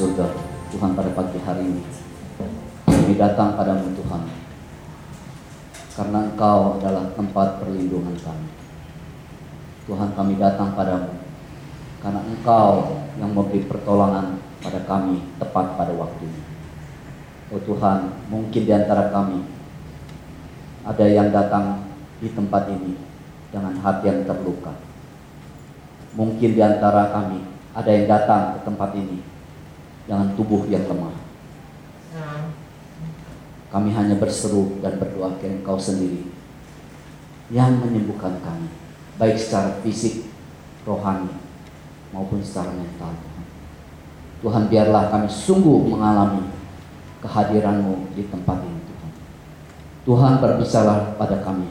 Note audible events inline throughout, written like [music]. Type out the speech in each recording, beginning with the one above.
surga, Tuhan pada pagi hari ini. Kami datang padamu Tuhan. Karena Engkau adalah tempat perlindungan kami. Tuhan kami datang padamu. Karena Engkau yang memberi pertolongan pada kami tepat pada waktunya. Oh Tuhan, mungkin di antara kami ada yang datang di tempat ini dengan hati yang terluka. Mungkin di antara kami ada yang datang ke tempat ini dengan tubuh yang lemah. Kami hanya berseru dan berdoa ke Engkau sendiri yang menyembuhkan kami, baik secara fisik, rohani, maupun secara mental. Tuhan, Tuhan biarlah kami sungguh mengalami kehadiranmu di tempat ini Tuhan. Tuhan berbicara pada kami.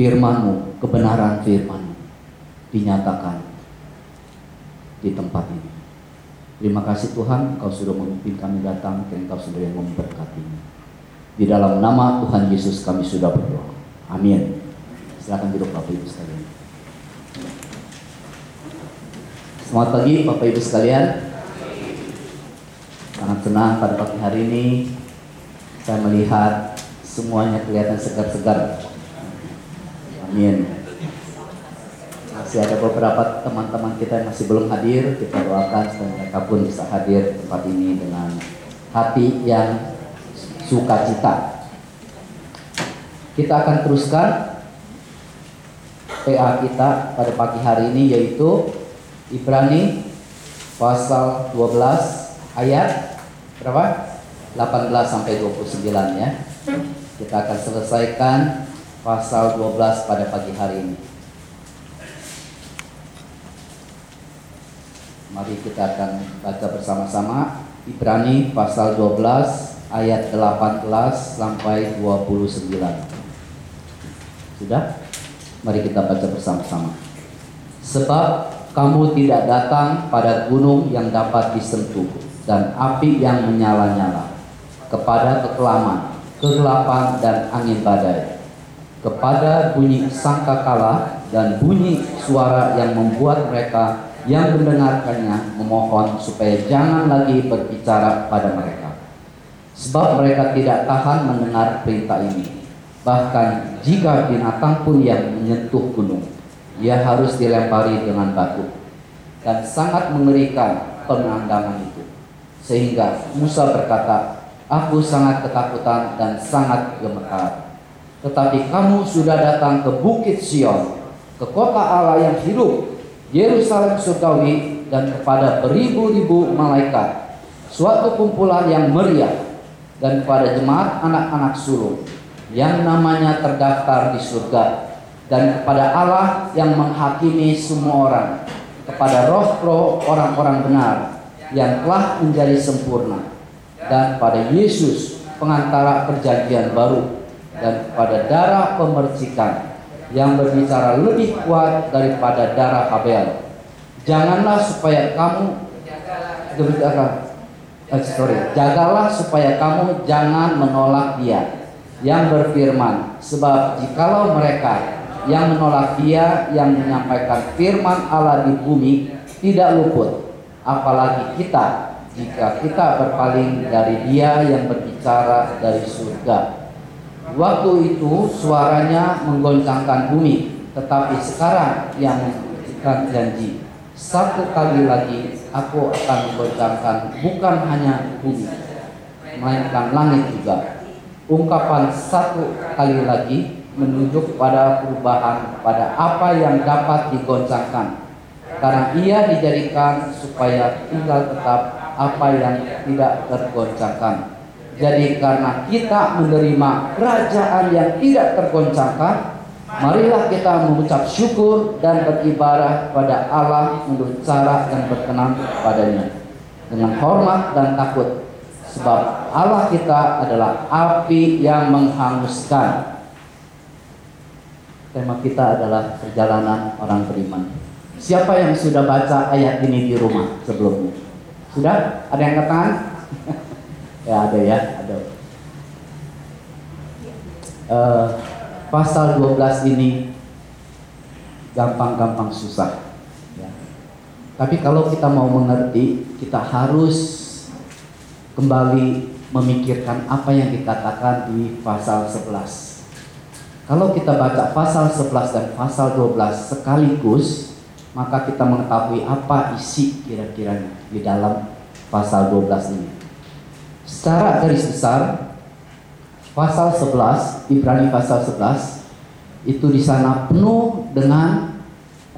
Firmanmu, kebenaran firmanmu dinyatakan di tempat ini. Terima kasih Tuhan, Engkau sudah memimpin kami datang, dan Engkau sudah yang memberkatinya. Di dalam nama Tuhan Yesus kami sudah berdoa. Amin. Silakan duduk Bapak Ibu sekalian. Selamat pagi Bapak Ibu sekalian. Sangat senang pada pagi hari ini saya melihat semuanya kelihatan segar-segar. Amin masih ada beberapa teman-teman kita yang masih belum hadir kita doakan supaya mereka pun bisa hadir di tempat ini dengan hati yang sukacita kita akan teruskan PA kita pada pagi hari ini yaitu Ibrani pasal 12 ayat berapa? 18 sampai 29 ya. Kita akan selesaikan pasal 12 pada pagi hari ini. Mari kita akan baca bersama-sama Ibrani pasal 12 ayat 18 sampai 29. Sudah? Mari kita baca bersama-sama. Sebab kamu tidak datang pada gunung yang dapat disentuh dan api yang menyala-nyala, kepada kekelaman, kegelapan dan angin badai, kepada bunyi sangkakala dan bunyi suara yang membuat mereka yang mendengarkannya memohon supaya jangan lagi berbicara pada mereka. Sebab mereka tidak tahan mendengar perintah ini. Bahkan jika binatang pun yang menyentuh gunung, ia harus dilempari dengan batu. Dan sangat mengerikan pemandangan itu. Sehingga Musa berkata, Aku sangat ketakutan dan sangat gemetar. Tetapi kamu sudah datang ke Bukit Sion, ke kota Allah yang hidup, Yerusalem surgawi dan kepada beribu-ribu malaikat suatu kumpulan yang meriah dan kepada jemaat anak-anak sulung yang namanya terdaftar di surga dan kepada Allah yang menghakimi semua orang kepada roh-roh orang-orang benar yang telah menjadi sempurna dan pada Yesus pengantara perjanjian baru dan kepada darah pemercikan yang berbicara lebih kuat daripada darah Habel. Janganlah supaya kamu berbicara eh, sorry, jagalah supaya kamu jangan menolak dia. Yang berfirman sebab jikalau mereka yang menolak dia yang menyampaikan firman Allah di bumi tidak luput. Apalagi kita jika kita berpaling dari dia yang berbicara dari surga Waktu itu suaranya menggoncangkan bumi, tetapi sekarang yang memberikan janji. Satu kali lagi aku akan menggoncangkan bukan hanya bumi, melainkan langit juga. Ungkapan satu kali lagi menunjuk pada perubahan pada apa yang dapat digoncangkan. Karena ia dijadikan supaya tinggal tetap apa yang tidak tergoncangkan jadi karena kita menerima kerajaan yang tidak tergoncangkan, marilah kita mengucap syukur dan beribadah pada Allah menurut cara yang berkenan padanya dengan hormat dan takut sebab Allah kita adalah api yang menghanguskan. Tema kita adalah perjalanan orang beriman. Siapa yang sudah baca ayat ini di rumah sebelumnya? Sudah? Ada yang katakan? [laughs] Ya ada ya, ada. Uh, pasal 12 ini gampang-gampang susah. Ya. Tapi kalau kita mau mengerti, kita harus kembali memikirkan apa yang dikatakan di pasal 11. Kalau kita baca pasal 11 dan pasal 12 sekaligus, maka kita mengetahui apa isi kira-kira di dalam pasal 12 ini. Secara garis besar, pasal 11, Ibrani pasal 11 itu di sana penuh dengan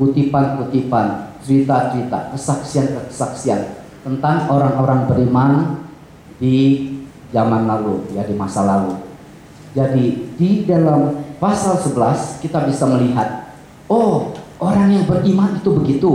kutipan-kutipan, cerita-cerita, kesaksian-kesaksian tentang orang-orang beriman di zaman lalu, ya di masa lalu. Jadi di dalam pasal 11 kita bisa melihat, oh orang yang beriman itu begitu.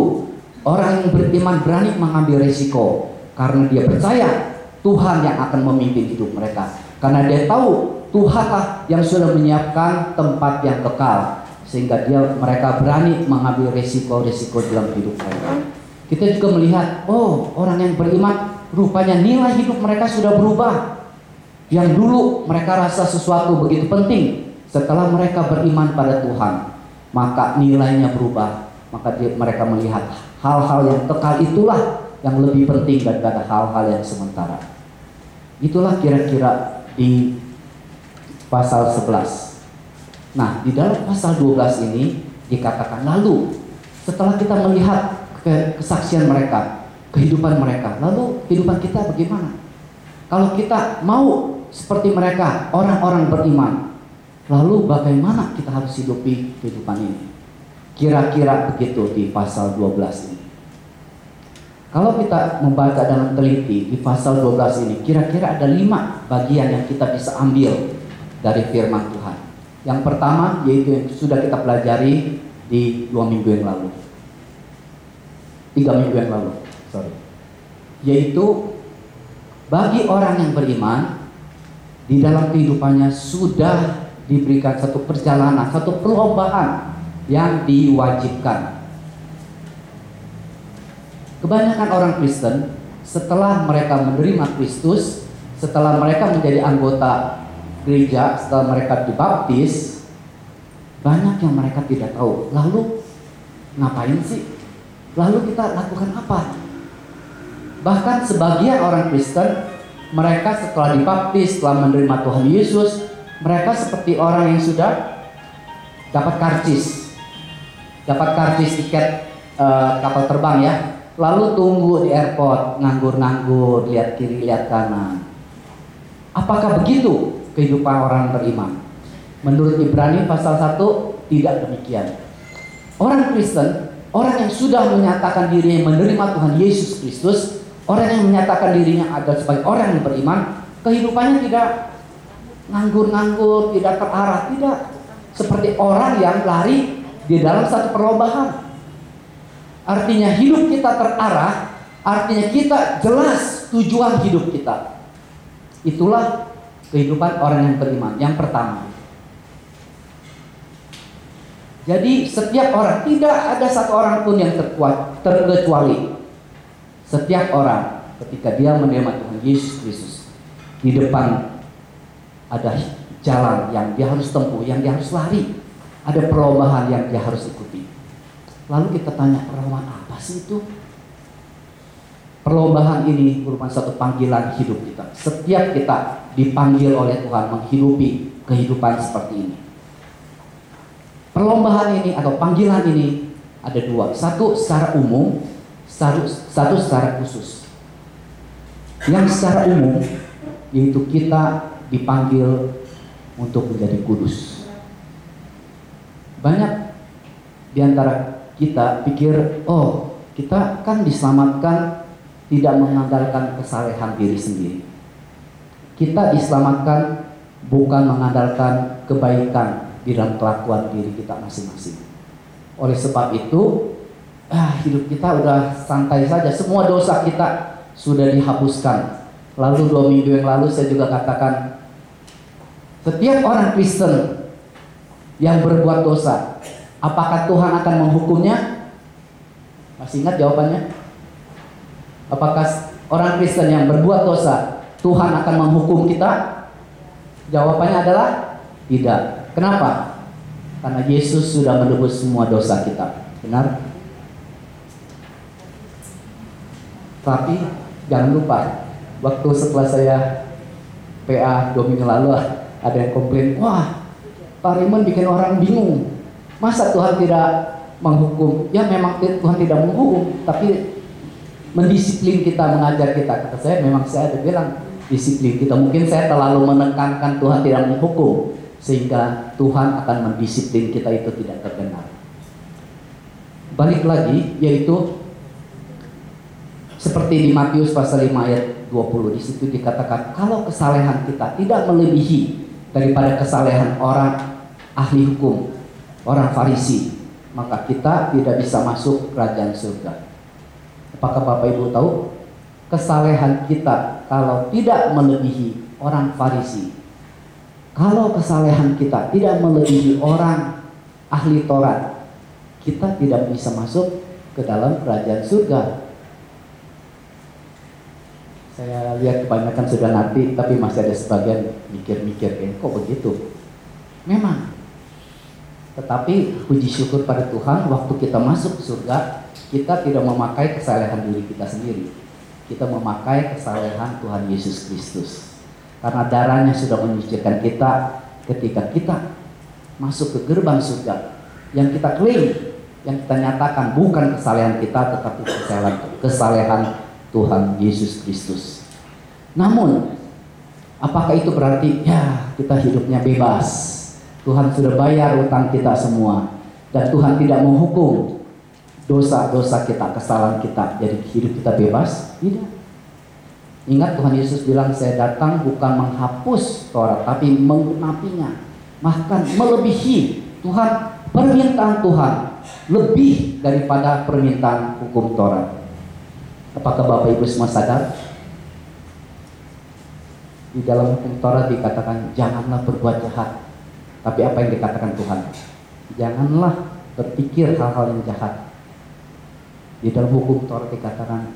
Orang yang beriman berani mengambil risiko karena dia percaya Tuhan yang akan memimpin hidup mereka. Karena dia tahu Tuhanlah yang sudah menyiapkan tempat yang kekal sehingga dia mereka berani mengambil risiko-risiko dalam hidup mereka. Kita juga melihat, oh orang yang beriman rupanya nilai hidup mereka sudah berubah. Yang dulu mereka rasa sesuatu begitu penting, setelah mereka beriman pada Tuhan, maka nilainya berubah. Maka mereka melihat hal-hal yang kekal itulah yang lebih penting daripada hal-hal yang sementara. Itulah kira-kira di pasal 11. Nah, di dalam pasal 12 ini dikatakan lalu setelah kita melihat kesaksian mereka, kehidupan mereka, lalu kehidupan kita bagaimana? Kalau kita mau seperti mereka, orang-orang beriman. Lalu bagaimana kita harus hidupi kehidupan ini? Kira-kira begitu di pasal 12 ini. Kalau kita membaca dengan teliti di pasal 12 ini, kira-kira ada lima bagian yang kita bisa ambil dari firman Tuhan. Yang pertama yaitu yang sudah kita pelajari di dua minggu yang lalu. Tiga minggu yang lalu, sorry. Yaitu bagi orang yang beriman, di dalam kehidupannya sudah diberikan satu perjalanan, satu perlombaan yang diwajibkan. Kebanyakan orang Kristen setelah mereka menerima Kristus, setelah mereka menjadi anggota gereja, setelah mereka dibaptis, banyak yang mereka tidak tahu. Lalu ngapain sih? Lalu kita lakukan apa? Bahkan sebagian orang Kristen mereka setelah dibaptis, setelah menerima Tuhan Yesus, mereka seperti orang yang sudah dapat karcis, dapat karcis tiket uh, kapal terbang ya, lalu tunggu di airport, nganggur-nganggur, lihat kiri, lihat kanan. Apakah begitu kehidupan orang beriman? Menurut Ibrani pasal 1 tidak demikian. Orang Kristen, orang yang sudah menyatakan dirinya menerima Tuhan Yesus Kristus, Orang yang menyatakan dirinya adalah sebagai orang yang beriman, kehidupannya tidak nganggur-nganggur, tidak terarah, tidak seperti orang yang lari di dalam satu perlombaan. Artinya hidup kita terarah, artinya kita jelas tujuan hidup kita. Itulah kehidupan orang yang beriman. Yang pertama. Jadi setiap orang, tidak ada satu orang pun yang terkuat, terkecuali setiap orang ketika dia menerima Tuhan Yesus Kristus di depan ada jalan yang dia harus tempuh, yang dia harus lari, ada perlombaan yang dia harus ikuti. Lalu kita tanya perlombaan apa sih itu? Perlombaan ini merupakan satu panggilan hidup kita. Setiap kita dipanggil oleh Tuhan menghidupi kehidupan seperti ini. Perlombaan ini atau panggilan ini ada dua. Satu secara umum, satu, satu secara khusus. Yang secara umum yaitu kita dipanggil untuk menjadi kudus. Banyak di antara kita pikir, oh kita kan diselamatkan tidak mengandalkan kesalehan diri sendiri. Kita diselamatkan bukan mengandalkan kebaikan di dalam kelakuan diri kita masing-masing. Oleh sebab itu, ah, hidup kita udah santai saja. Semua dosa kita sudah dihapuskan. Lalu dua minggu yang lalu saya juga katakan, setiap orang Kristen yang berbuat dosa, apakah Tuhan akan menghukumnya? Masih ingat jawabannya? Apakah orang Kristen yang berbuat dosa, Tuhan akan menghukum kita? Jawabannya adalah tidak. Kenapa? Karena Yesus sudah menebus semua dosa kita. Benar? Tapi jangan lupa, waktu setelah saya PA dua minggu lalu ada yang komplain, wah Pak Raymond bikin orang bingung. Masa Tuhan tidak menghukum? Ya memang Tuhan tidak menghukum, tapi mendisiplin kita, mengajar kita. Kata saya memang saya ada bilang disiplin kita. Mungkin saya terlalu menekankan Tuhan tidak menghukum sehingga Tuhan akan mendisiplin kita itu tidak terbenar. Balik lagi yaitu seperti di Matius pasal 5 ayat 20 di situ dikatakan kalau kesalehan kita tidak melebihi daripada kesalehan orang ahli hukum, orang Farisi, maka kita tidak bisa masuk kerajaan surga. Apakah Bapak Ibu tahu kesalehan kita kalau tidak melebihi orang Farisi? Kalau kesalehan kita tidak melebihi orang ahli Taurat, kita tidak bisa masuk ke dalam kerajaan surga. Saya lihat kebanyakan sudah nanti, tapi masih ada sebagian mikir-mikir, eh, kok begitu? Memang tetapi puji syukur pada Tuhan waktu kita masuk surga, kita tidak memakai kesalehan diri kita sendiri. Kita memakai kesalehan Tuhan Yesus Kristus. Karena darahnya sudah menyucikan kita ketika kita masuk ke gerbang surga. Yang kita klaim, yang kita nyatakan bukan kesalehan kita tetapi kesalehan, kesalehan Tuhan Yesus Kristus. Namun, apakah itu berarti ya kita hidupnya bebas? Tuhan sudah bayar utang kita semua dan Tuhan tidak menghukum dosa-dosa kita, kesalahan kita. Jadi hidup kita bebas? Tidak. Ingat Tuhan Yesus bilang saya datang bukan menghapus Taurat tapi menggenapinya. Bahkan melebihi Tuhan permintaan Tuhan lebih daripada permintaan hukum Taurat. Apakah Bapak Ibu semua sadar? Di dalam hukum Taurat dikatakan janganlah berbuat jahat tapi apa yang dikatakan Tuhan? Janganlah berpikir hal-hal yang jahat. Di dalam hukum Taurat dikatakan,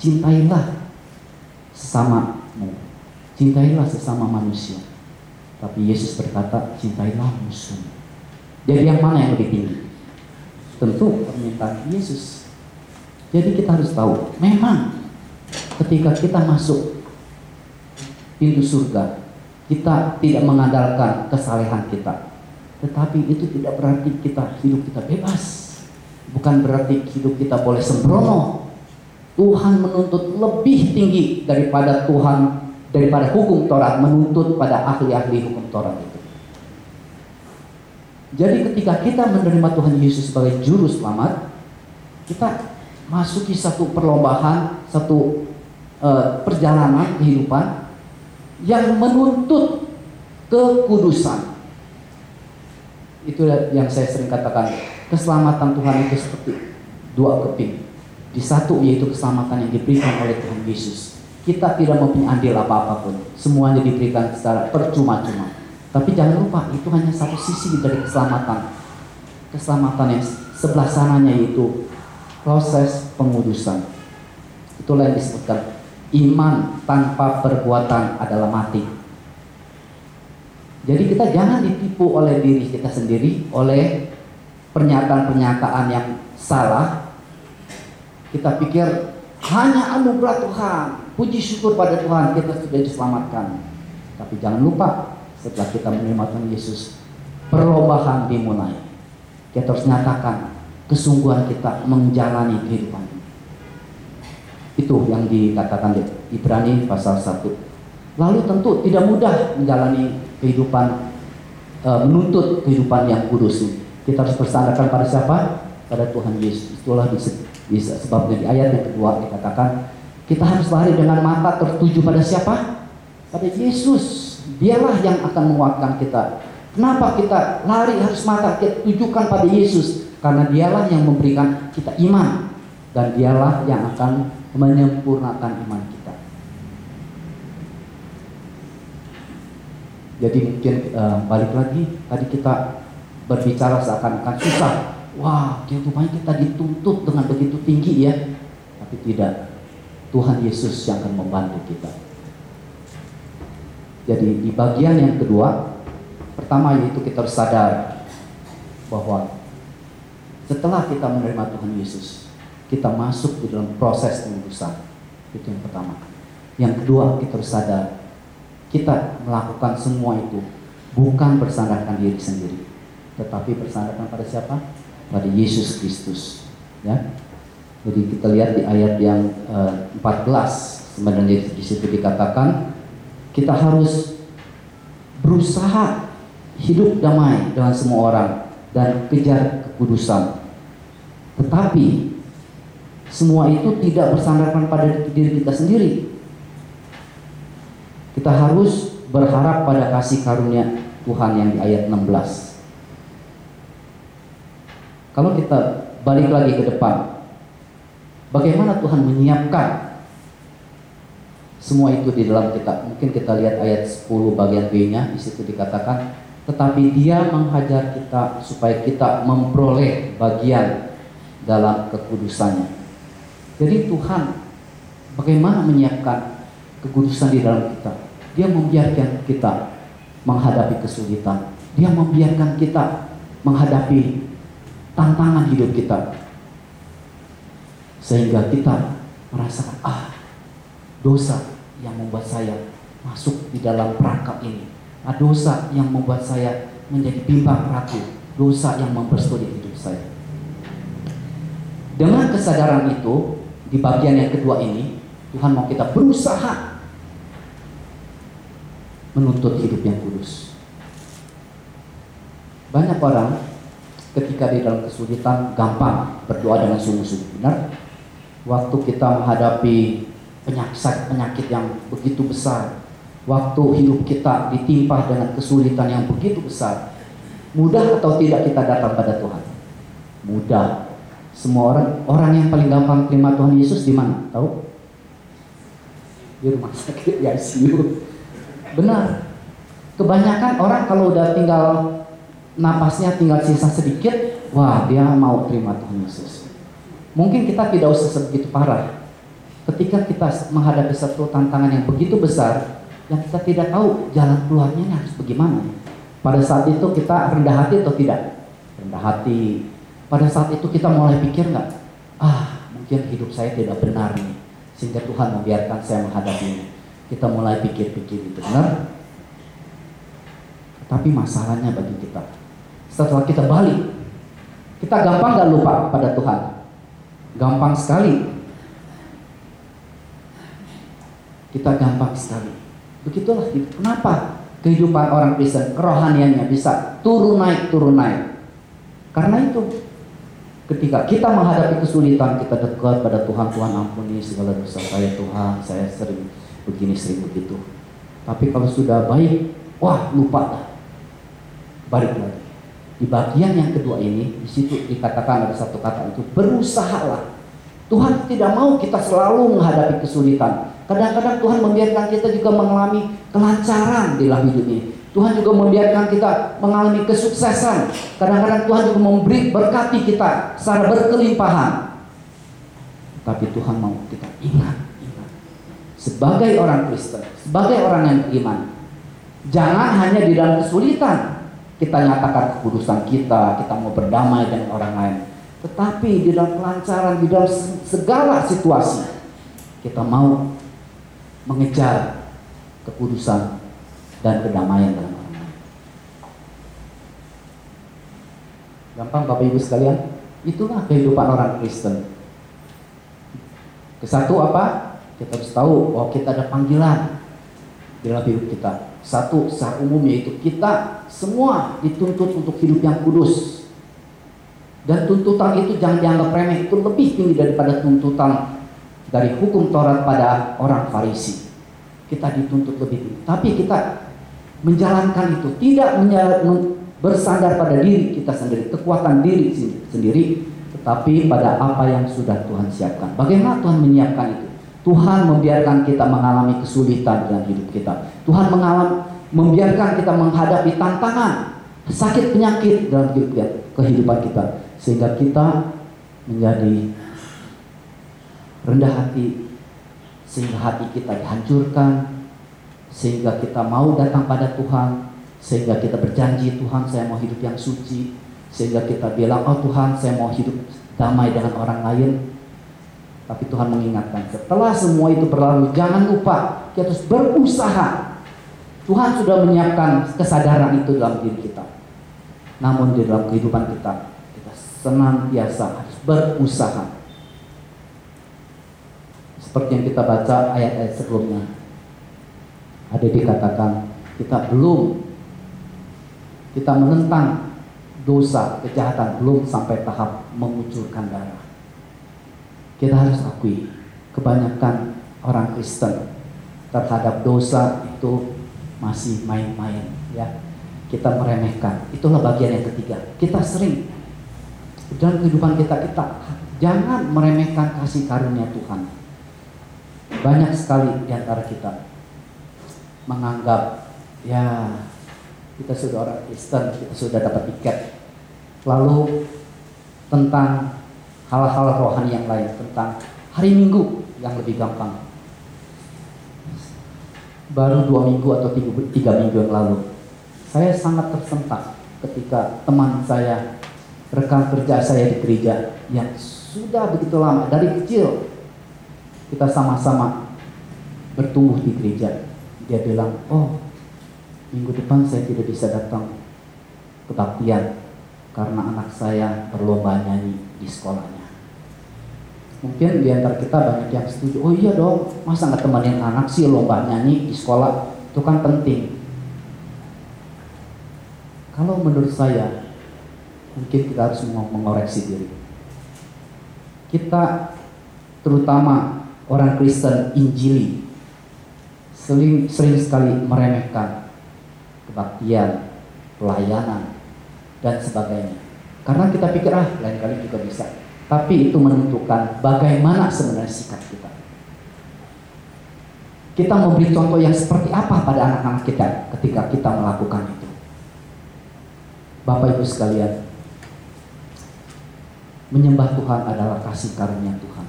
cintailah sesamamu, cintailah sesama manusia. Tapi Yesus berkata, cintailah musuh. Jadi yang mana yang lebih tinggi? Tentu permintaan Yesus. Jadi kita harus tahu, memang ketika kita masuk pintu surga, kita tidak mengandalkan kesalehan kita. Tetapi itu tidak berarti kita hidup kita bebas. Bukan berarti hidup kita boleh sembrono. Tuhan menuntut lebih tinggi daripada Tuhan daripada hukum Taurat menuntut pada ahli-ahli hukum Taurat itu. Jadi ketika kita menerima Tuhan Yesus sebagai juru selamat, kita masuki satu perlombaan, satu uh, perjalanan kehidupan yang menuntut kekudusan. Itu yang saya sering katakan, keselamatan Tuhan itu seperti dua keping. Di satu yaitu keselamatan yang diberikan oleh Tuhan Yesus. Kita tidak mempunyai andil apa-apa pun. Semuanya diberikan secara percuma-cuma. Tapi jangan lupa, itu hanya satu sisi dari keselamatan. Keselamatan yang sebelah sananya yaitu proses pengudusan. Itulah yang disebutkan iman tanpa perbuatan adalah mati. Jadi kita jangan ditipu oleh diri kita sendiri, oleh pernyataan-pernyataan yang salah. Kita pikir hanya anugerah Tuhan, puji syukur pada Tuhan kita sudah diselamatkan. Tapi jangan lupa setelah kita menerima Tuhan Yesus, perlombaan dimulai. Kita harus nyatakan kesungguhan kita menjalani kehidupan itu yang dikatakan di Ibrani pasal 1. Lalu tentu tidak mudah menjalani kehidupan e, menuntut kehidupan yang kudus. Kita harus bersandarkan pada siapa? Pada Tuhan Yesus. Itulah sebabnya di ayat yang kedua dikatakan kita harus lari dengan mata tertuju pada siapa? Pada Yesus. Dialah yang akan menguatkan kita. Kenapa kita lari harus mata kita tujukan pada Yesus? Karena dialah yang memberikan kita iman dan dialah yang akan menyempurnakan iman kita. Jadi mungkin uh, balik lagi tadi kita berbicara seakan-akan susah. Wah, kehidupan kita dituntut dengan begitu tinggi ya. Tapi tidak. Tuhan Yesus yang akan membantu kita. Jadi di bagian yang kedua, pertama yaitu kita harus sadar bahwa setelah kita menerima Tuhan Yesus, kita masuk di dalam proses pengudusan. Itu yang pertama. Yang kedua, kita harus sadar kita melakukan semua itu bukan bersandarkan diri sendiri, tetapi bersandarkan pada siapa? Pada Yesus Kristus. Ya. Jadi kita lihat di ayat yang uh, 14 sebenarnya di situ dikatakan kita harus berusaha hidup damai dengan semua orang dan kejar kekudusan. Tetapi semua itu tidak bersandarkan pada diri kita sendiri, kita harus berharap pada kasih karunia Tuhan yang di ayat 16. Kalau kita balik lagi ke depan, bagaimana Tuhan menyiapkan semua itu di dalam kita. Mungkin kita lihat ayat 10 bagian B-nya, di situ dikatakan, tetapi dia menghajar kita supaya kita memperoleh bagian dalam kekudusannya. Jadi Tuhan bagaimana menyiapkan kekudusan di dalam kita. Dia membiarkan kita menghadapi kesulitan. Dia membiarkan kita menghadapi tantangan hidup kita. Sehingga kita merasakan, ah dosa yang membuat saya masuk di dalam perangkap ini. Ah, dosa yang membuat saya menjadi bimbang ragu. Dosa yang mempersulit hidup saya. Dengan kesadaran itu, di bagian yang kedua ini, Tuhan mau kita berusaha menuntut hidup yang kudus. Banyak orang ketika di dalam kesulitan gampang berdoa dengan sungguh-sungguh. Benar? Waktu kita menghadapi penyakit penyakit yang begitu besar, waktu hidup kita ditimpa dengan kesulitan yang begitu besar, mudah atau tidak kita datang pada Tuhan? Mudah. Semua orang orang yang paling gampang terima Tuhan Yesus di mana? Tahu? Di rumah sakit di ICU. Benar. Kebanyakan orang kalau udah tinggal napasnya tinggal sisa sedikit, wah dia mau terima Tuhan Yesus. Mungkin kita tidak usah sebegitu parah. Ketika kita menghadapi satu tantangan yang begitu besar, yang kita tidak tahu jalan keluarnya harus bagaimana. Pada saat itu kita rendah hati atau tidak? Rendah hati. Pada saat itu kita mulai pikir nggak? Ah, mungkin hidup saya tidak benar nih. Sehingga Tuhan membiarkan saya menghadapi ini. Kita mulai pikir-pikir itu benar? Tapi masalahnya bagi kita setelah kita balik kita gampang gak lupa pada Tuhan? Gampang sekali. Kita gampang sekali. Begitulah kenapa kehidupan orang Kristen kerohaniannya bisa turun naik turun naik? Karena itu ketika kita menghadapi kesulitan kita dekat pada Tuhan Tuhan ampuni segala dosa saya Tuhan saya sering begini sering begitu. Tapi kalau sudah baik, wah lupa dah. Balik lagi. Di bagian yang kedua ini, di situ dikatakan ada satu kata itu, berusahalah. Tuhan tidak mau kita selalu menghadapi kesulitan. Kadang-kadang Tuhan membiarkan kita juga mengalami kelancaran di dalam hidup ini. Tuhan juga membiarkan kita mengalami kesuksesan. Kadang-kadang Tuhan juga memberi berkati kita secara berkelimpahan. Tapi Tuhan mau kita ingat sebagai orang Kristen, sebagai orang yang beriman, jangan hanya di dalam kesulitan kita nyatakan kekudusan kita, kita mau berdamai dengan orang lain, tetapi di dalam kelancaran, di dalam segala situasi, kita mau mengejar kekudusan dan kedamaian dalam orang. Gampang Bapak Ibu sekalian, itulah kehidupan orang Kristen. Kesatu apa? Kita harus tahu bahwa kita ada panggilan dalam hidup kita. Satu secara umum yaitu kita semua dituntut untuk hidup yang kudus. Dan tuntutan itu jangan dianggap remeh, itu lebih tinggi daripada tuntutan dari hukum Taurat pada orang Farisi. Kita dituntut lebih tinggi. Tapi kita menjalankan itu tidak bersandar pada diri kita sendiri, kekuatan diri sendiri, tetapi pada apa yang sudah Tuhan siapkan. Bagaimana Tuhan menyiapkan itu? Tuhan membiarkan kita mengalami kesulitan dalam hidup kita. Tuhan mengalami, membiarkan kita menghadapi tantangan, sakit penyakit dalam hidup kita, kehidupan kita, sehingga kita menjadi rendah hati, sehingga hati kita dihancurkan, sehingga kita mau datang pada Tuhan, sehingga kita berjanji Tuhan saya mau hidup yang suci, sehingga kita bilang oh Tuhan saya mau hidup damai dengan orang lain, Tapi Tuhan mengingatkan, setelah semua itu berlalu, jangan lupa kita harus berusaha. Tuhan sudah menyiapkan kesadaran itu dalam diri kita. Namun di dalam kehidupan kita, kita senantiasa harus berusaha. Seperti yang kita baca ayat-ayat sebelumnya. Ada dikatakan, kita belum, kita menentang dosa, kejahatan, belum sampai tahap mengucurkan darah. Kita harus akui kebanyakan orang Kristen terhadap dosa itu masih main-main ya. Kita meremehkan. Itulah bagian yang ketiga. Kita sering dalam kehidupan kita kita jangan meremehkan kasih karunia Tuhan. Banyak sekali di antara kita menganggap ya kita sudah orang Kristen kita sudah dapat tiket lalu tentang hal-hal rohani yang lain tentang hari Minggu yang lebih gampang. Baru dua minggu atau tiga, tiga minggu yang lalu, saya sangat tersentak ketika teman saya, rekan kerja saya di gereja yang sudah begitu lama dari kecil kita sama-sama bertumbuh di gereja. Dia bilang, oh minggu depan saya tidak bisa datang kebaktian karena anak saya berlomba nyanyi di sekolahnya. Mungkin di antara kita banyak yang setuju, oh iya dong, masa nggak temanin anak sih lomba nyanyi di sekolah, itu kan penting. Kalau menurut saya, mungkin kita harus mengoreksi diri. Kita, terutama orang Kristen Injili, sering, sering sekali meremehkan kebaktian, pelayanan, dan sebagainya. Karena kita pikir, ah lain kali juga bisa tapi itu menentukan bagaimana sebenarnya sikap kita. Kita memberi contoh yang seperti apa pada anak-anak kita ketika kita melakukan itu. Bapak Ibu sekalian, menyembah Tuhan adalah kasih karunia Tuhan.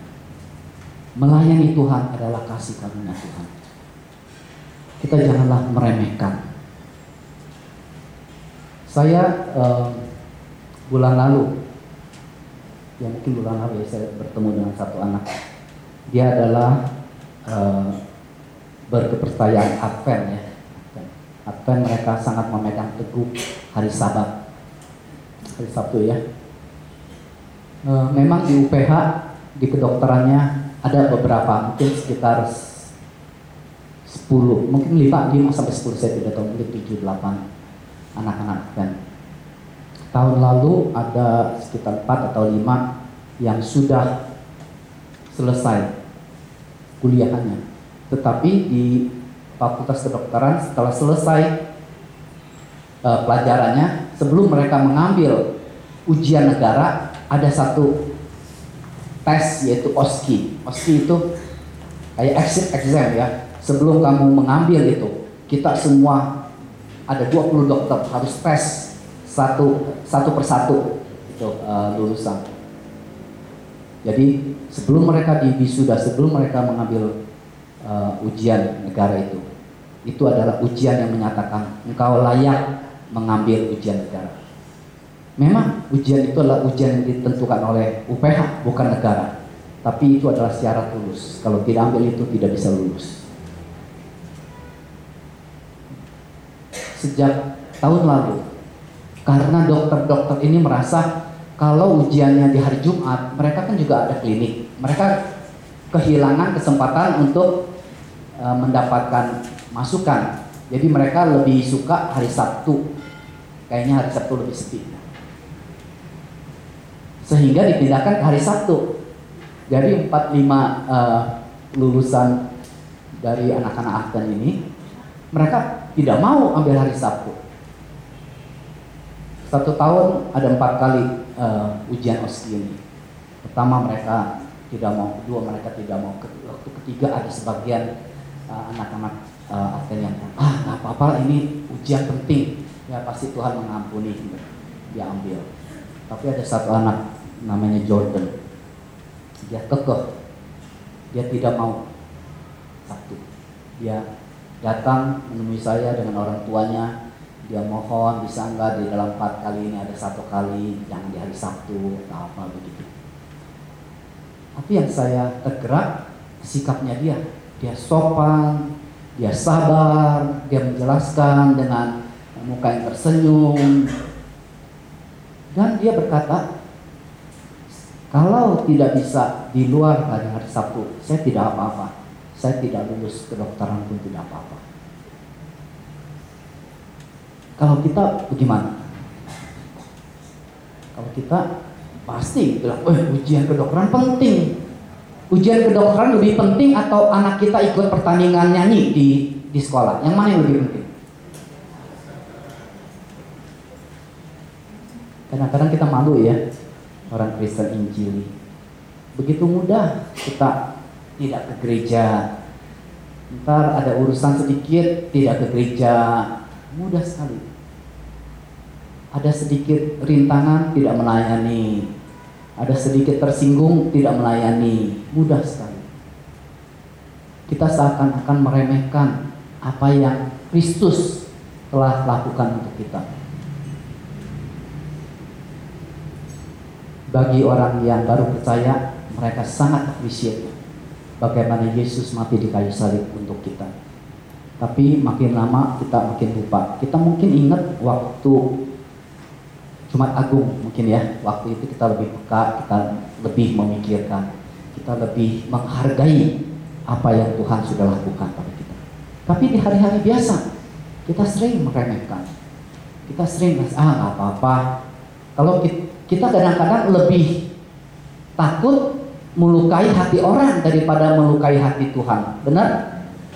Melayani Tuhan adalah kasih karunia Tuhan. Kita janganlah meremehkan. Saya eh, bulan lalu ya mungkin bulan lalu ya saya bertemu dengan satu anak. Dia adalah uh, berkepercayaan Advent ya. Advent mereka sangat memegang teguh hari Sabat. Hari Sabtu ya. Uh, memang di UPH di kedokterannya ada beberapa mungkin sekitar 10 mungkin 5, 5 sampai 10 saya tidak tahu mungkin 7 8 anak-anak Advent tahun lalu ada sekitar 4 atau 5 yang sudah selesai kuliahannya. Tetapi di Fakultas Kedokteran setelah selesai uh, pelajarannya, sebelum mereka mengambil ujian negara, ada satu tes yaitu OSCE. OSCE itu kayak exit exam ya. Sebelum kamu mengambil itu, kita semua ada 20 dokter harus tes satu satu persatu itu uh, lulusan. Jadi sebelum mereka di wisuda, sebelum mereka mengambil uh, ujian negara itu, itu adalah ujian yang menyatakan engkau layak mengambil ujian negara. Memang ujian itu adalah ujian yang ditentukan oleh UPH bukan negara, tapi itu adalah syarat lulus. Kalau tidak ambil itu tidak bisa lulus. Sejak tahun lalu karena dokter-dokter ini merasa kalau ujiannya di hari Jumat, mereka kan juga ada klinik. Mereka kehilangan kesempatan untuk e, mendapatkan masukan. Jadi mereka lebih suka hari Sabtu. Kayaknya hari Sabtu lebih sepi. Sehingga dipindahkan ke hari Sabtu. Jadi 45 e, lulusan dari anak-anak Afgan ini mereka tidak mau ambil hari Sabtu. Satu tahun ada empat kali uh, ujian OSCE ini. Pertama mereka tidak mau, kedua mereka tidak mau, waktu ketiga ada sebagian uh, anak-anak uh, Aten yang ah nggak apa-apa ini ujian penting. Ya pasti Tuhan mengampuni dia ambil. Tapi ada satu anak namanya Jordan. Dia kekeh. Dia tidak mau satu dia datang menemui saya dengan orang tuanya dia mohon bisa enggak di dalam empat kali ini ada satu kali jangan di hari Sabtu atau apa begitu Tapi yang saya tergerak sikapnya dia. Dia sopan, dia sabar, dia menjelaskan dengan muka yang tersenyum. Dan dia berkata, kalau tidak bisa di luar hari hari Sabtu, saya tidak apa-apa. Saya tidak lulus kedokteran pun tidak apa-apa. Kalau kita bagaimana? Kalau kita pasti bilang, eh ujian kedokteran penting. Ujian kedokteran lebih penting atau anak kita ikut pertandingan nyanyi di di sekolah? Yang mana yang lebih penting? Kadang-kadang kita malu ya orang Kristen Injili. Begitu mudah kita tidak ke gereja. Ntar ada urusan sedikit tidak ke gereja. Mudah sekali. Ada sedikit rintangan tidak melayani. Ada sedikit tersinggung tidak melayani. Mudah sekali. Kita seakan-akan meremehkan apa yang Kristus telah lakukan untuk kita. Bagi orang yang baru percaya, mereka sangat appreciate bagaimana Yesus mati di kayu salib untuk kita. Tapi makin lama kita makin lupa. Kita mungkin ingat waktu Jumat Agung mungkin ya. Waktu itu kita lebih peka, kita lebih memikirkan, kita lebih menghargai apa yang Tuhan sudah lakukan pada kita. Tapi di hari-hari biasa kita sering meremehkan. Kita sering ah nggak apa-apa. Kalau kita kadang-kadang lebih takut melukai hati orang daripada melukai hati Tuhan. Benar?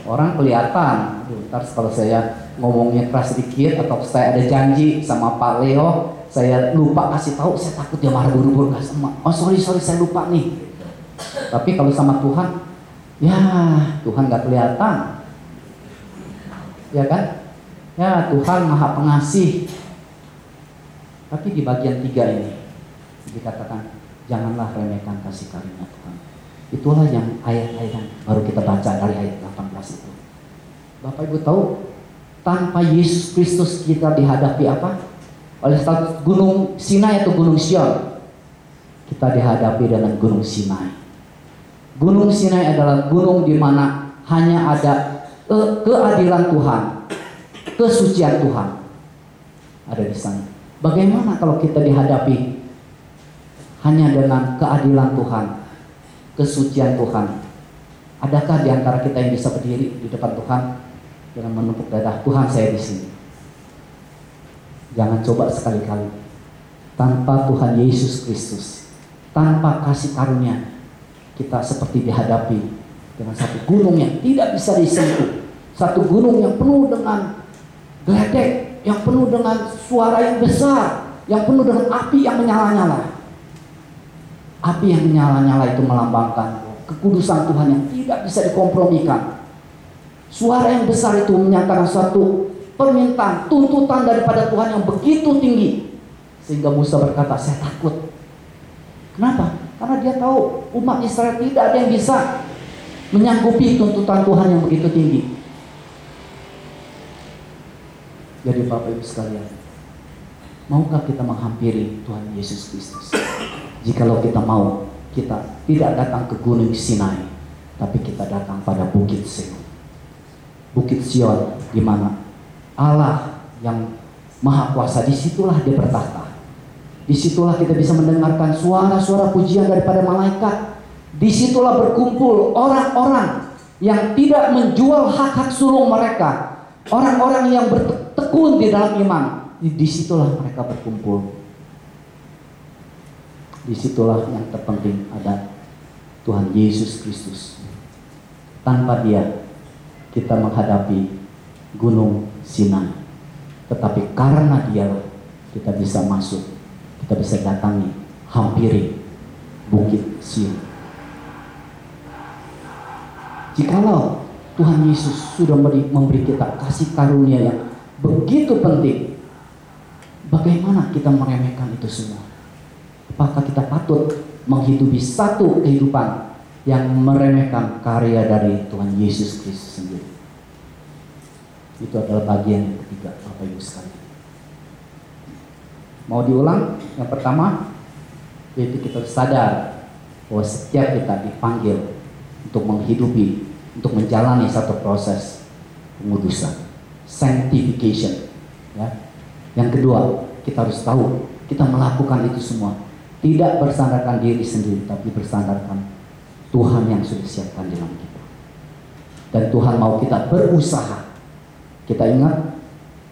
Orang kelihatan. Ntar kalau saya ngomongnya keras sedikit atau saya ada janji sama Pak Leo, saya lupa kasih tahu, saya takut dia marah buru-buru kasih sama. Oh sorry sorry saya lupa nih. Tapi kalau sama Tuhan, ya Tuhan nggak kelihatan, ya kan? Ya Tuhan maha pengasih. Tapi di bagian tiga ini dikatakan janganlah remehkan kasih karunia Tuhan. Itulah yang ayat-ayat yang baru kita baca dari ayat 18 itu. Bapak Ibu tahu tanpa Yesus Kristus kita dihadapi apa? oleh gunung Sinai atau gunung Sion kita dihadapi dengan gunung Sinai gunung Sinai adalah gunung di mana hanya ada keadilan Tuhan kesucian Tuhan ada di sana bagaimana kalau kita dihadapi hanya dengan keadilan Tuhan kesucian Tuhan adakah di antara kita yang bisa berdiri di depan Tuhan dengan menumpuk dada Tuhan saya di sini Jangan coba sekali-kali. Tanpa Tuhan Yesus Kristus, tanpa kasih karunia, kita seperti dihadapi dengan satu gunung yang tidak bisa disentuh. Satu gunung yang penuh dengan geledek, yang penuh dengan suara yang besar, yang penuh dengan api yang menyala-nyala. Api yang menyala-nyala itu melambangkan kekudusan Tuhan yang tidak bisa dikompromikan. Suara yang besar itu menyatakan suatu permintaan, tuntutan daripada Tuhan yang begitu tinggi. Sehingga Musa berkata, saya takut. Kenapa? Karena dia tahu umat Israel tidak ada yang bisa menyanggupi tuntutan Tuhan yang begitu tinggi. Jadi Bapak Ibu sekalian, maukah kita menghampiri Tuhan Yesus Kristus? Jikalau kita mau, kita tidak datang ke Gunung Sinai, tapi kita datang pada Bukit Sion. Bukit Sion di mana Allah yang maha kuasa, di situlah dia bertahta. Di situlah kita bisa mendengarkan suara-suara pujian daripada malaikat. Di situlah berkumpul orang-orang yang tidak menjual hak-hak sulung mereka. Orang-orang yang bertekun di dalam iman. Di situlah mereka berkumpul. Di situlah yang terpenting ada Tuhan Yesus Kristus. Tanpa dia kita menghadapi gunung Sinai. Tetapi karena dia kita bisa masuk, kita bisa datangi, hampiri bukit Sion. Jikalau Tuhan Yesus sudah memberi, memberi kita kasih karunia yang begitu penting, bagaimana kita meremehkan itu semua? Apakah kita patut menghidupi satu kehidupan yang meremehkan karya dari Tuhan Yesus Kristus sendiri? Itu adalah bagian yang ketiga, Bapak Ibu sekalian. Mau diulang? Yang pertama, yaitu kita sadar bahwa setiap kita dipanggil untuk menghidupi, untuk menjalani satu proses pengudusan, sanctification. Ya. Yang kedua, kita harus tahu kita melakukan itu semua tidak bersandarkan diri sendiri, tapi bersandarkan Tuhan yang sudah siapkan dalam kita. Dan Tuhan mau kita berusaha. Kita ingat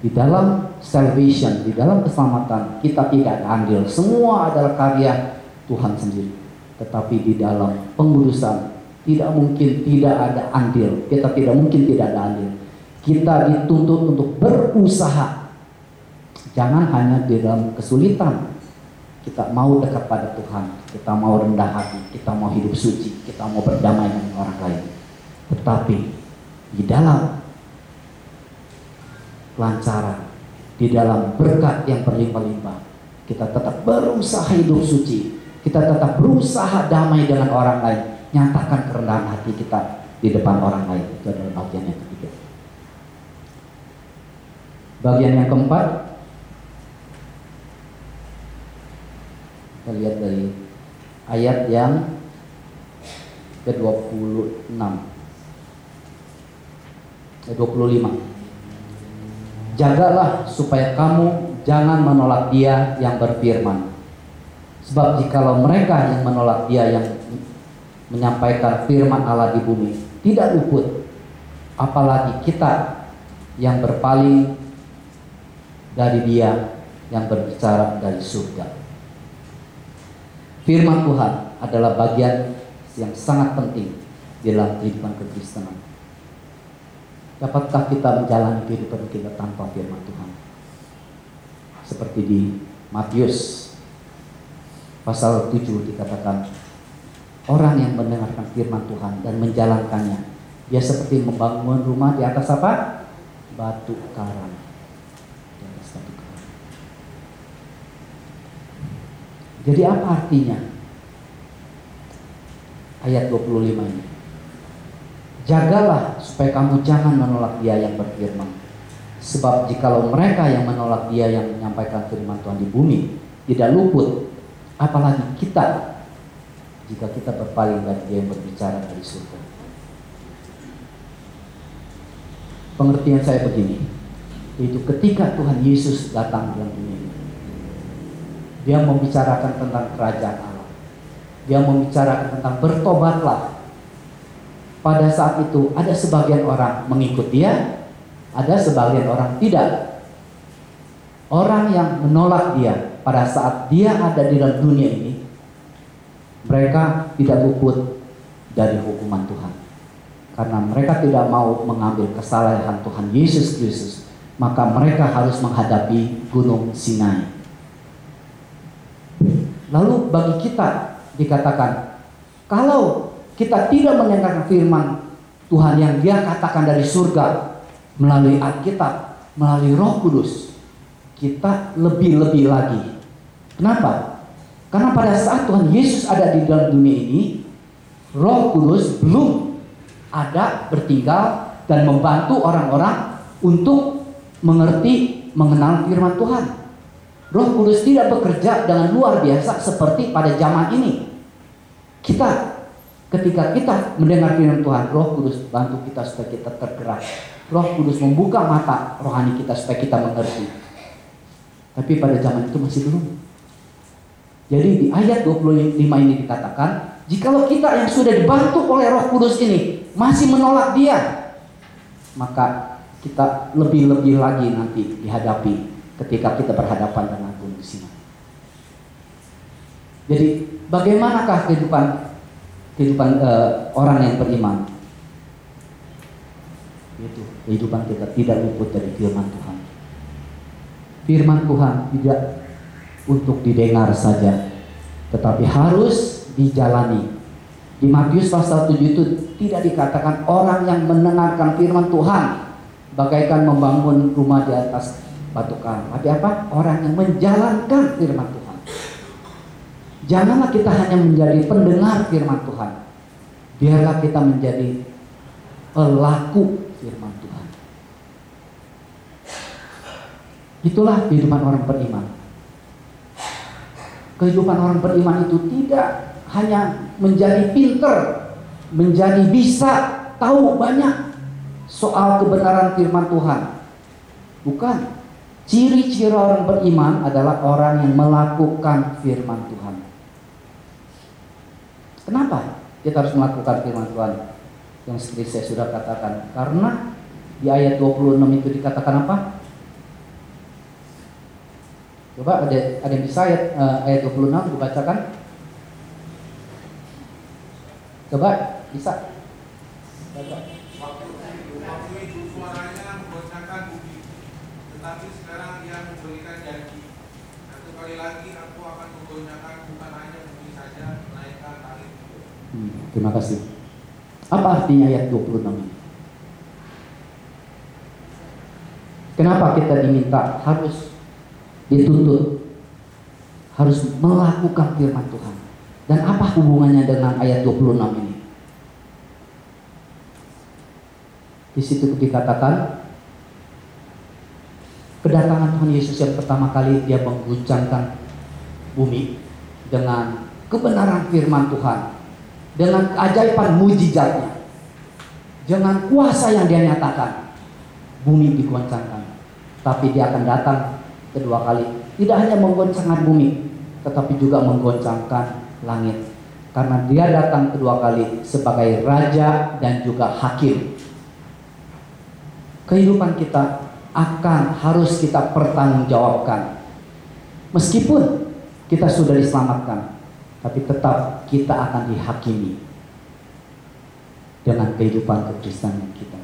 di dalam salvation, di dalam keselamatan, kita tidak andil. Semua adalah karya Tuhan sendiri. Tetapi di dalam pengudusan, tidak mungkin tidak ada andil. Kita tidak mungkin tidak ada andil. Kita dituntut untuk berusaha. Jangan hanya di dalam kesulitan. Kita mau dekat pada Tuhan. Kita mau rendah hati. Kita mau hidup suci. Kita mau berdamai dengan orang lain. Tetapi di dalam lancaran di dalam berkat yang berlimpah-limpah. Kita tetap berusaha hidup suci. Kita tetap berusaha damai dengan orang lain. Nyatakan kerendahan hati kita di depan orang lain. Itu adalah bagian yang ketiga. Bagian yang keempat, kita lihat dari ayat yang ke-26 25 Jagalah supaya kamu jangan menolak dia yang berfirman. Sebab jikalau mereka yang menolak dia yang menyampaikan firman Allah di bumi tidak luput, apalagi kita yang berpaling dari dia yang berbicara dari surga. Firman Tuhan adalah bagian yang sangat penting dalam kehidupan kekristenan. Dapatkah kita menjalani kehidupan kita tanpa firman Tuhan? Seperti di Matius pasal 7 dikatakan orang yang mendengarkan firman Tuhan dan menjalankannya dia seperti membangun rumah di atas apa? batu karang. Di atas batu karang. Jadi apa artinya? Ayat 25 ini. Jagalah supaya kamu jangan menolak dia yang berfirman. Sebab jikalau mereka yang menolak dia yang menyampaikan firman Tuhan di bumi tidak luput, apalagi kita jika kita berpaling dari dia yang berbicara dari surga. Pengertian saya begini, itu ketika Tuhan Yesus datang dalam dunia dia membicarakan tentang kerajaan Allah. Dia membicarakan tentang bertobatlah pada saat itu ada sebagian orang mengikut dia, ada sebagian orang tidak. Orang yang menolak dia pada saat dia ada di dalam dunia ini, mereka tidak luput dari hukuman Tuhan. Karena mereka tidak mau mengambil kesalahan Tuhan Yesus Kristus, maka mereka harus menghadapi gunung Sinai. Lalu bagi kita dikatakan, kalau kita tidak mendengarkan firman Tuhan yang dia katakan dari surga melalui Alkitab, melalui Roh Kudus, kita lebih-lebih lagi. Kenapa? Karena pada saat Tuhan Yesus ada di dalam dunia ini, Roh Kudus belum ada bertinggal dan membantu orang-orang untuk mengerti, mengenal firman Tuhan. Roh Kudus tidak bekerja dengan luar biasa seperti pada zaman ini. Kita Ketika kita mendengar firman Tuhan, Roh Kudus bantu kita supaya kita tergerak. Roh Kudus membuka mata rohani kita supaya kita mengerti. Tapi pada zaman itu masih belum. Jadi di ayat 25 ini dikatakan, jikalau kita yang sudah dibantu oleh Roh Kudus ini masih menolak Dia, maka kita lebih-lebih lagi nanti dihadapi ketika kita berhadapan dengan gunung Sinai. Jadi bagaimanakah kehidupan kehidupan uh, orang yang beriman. Itu kehidupan kita tidak luput dari firman Tuhan. Firman Tuhan tidak untuk didengar saja, tetapi harus dijalani. Di Matius pasal 7 itu tidak dikatakan orang yang mendengarkan firman Tuhan bagaikan membangun rumah di atas batu karang. Tapi apa? Orang yang menjalankan firman Tuhan. Janganlah kita hanya menjadi pendengar firman Tuhan. Biarlah kita menjadi pelaku firman Tuhan. Itulah kehidupan orang beriman. Kehidupan orang beriman itu tidak hanya menjadi pinter, menjadi bisa tahu banyak soal kebenaran firman Tuhan. Bukan. Ciri-ciri orang beriman adalah orang yang melakukan firman Tuhan. Kenapa kita harus melakukan firman Tuhan? Yang seperti saya sudah katakan. Karena di ayat 26 itu dikatakan apa? Coba ada ada yang bisa ayat uh, ayat 26 dibacakan? Coba bisa. Baca. Tetapi sekarang ia memberikan janji. Satu kali lagi aku akan menggoncangkan bukan hanya bumi saja, melainkan langit juga. Hmm, terima kasih. Apa artinya ayat 26 ini? Kenapa kita diminta harus dituntut harus melakukan firman Tuhan? Dan apa hubungannya dengan ayat 26 ini? Di situ dikatakan kedatangan Tuhan Yesus yang pertama kali dia mengguncangkan bumi dengan kebenaran firman Tuhan, dengan keajaiban mujizatnya, dengan kuasa yang dia nyatakan, bumi diguncangkan. Tapi dia akan datang kedua kali, tidak hanya menggoncangkan bumi, tetapi juga menggoncangkan langit. Karena dia datang kedua kali sebagai raja dan juga hakim kehidupan kita akan harus kita pertanggungjawabkan. Meskipun kita sudah diselamatkan, tapi tetap kita akan dihakimi dengan kehidupan kekristenan kita.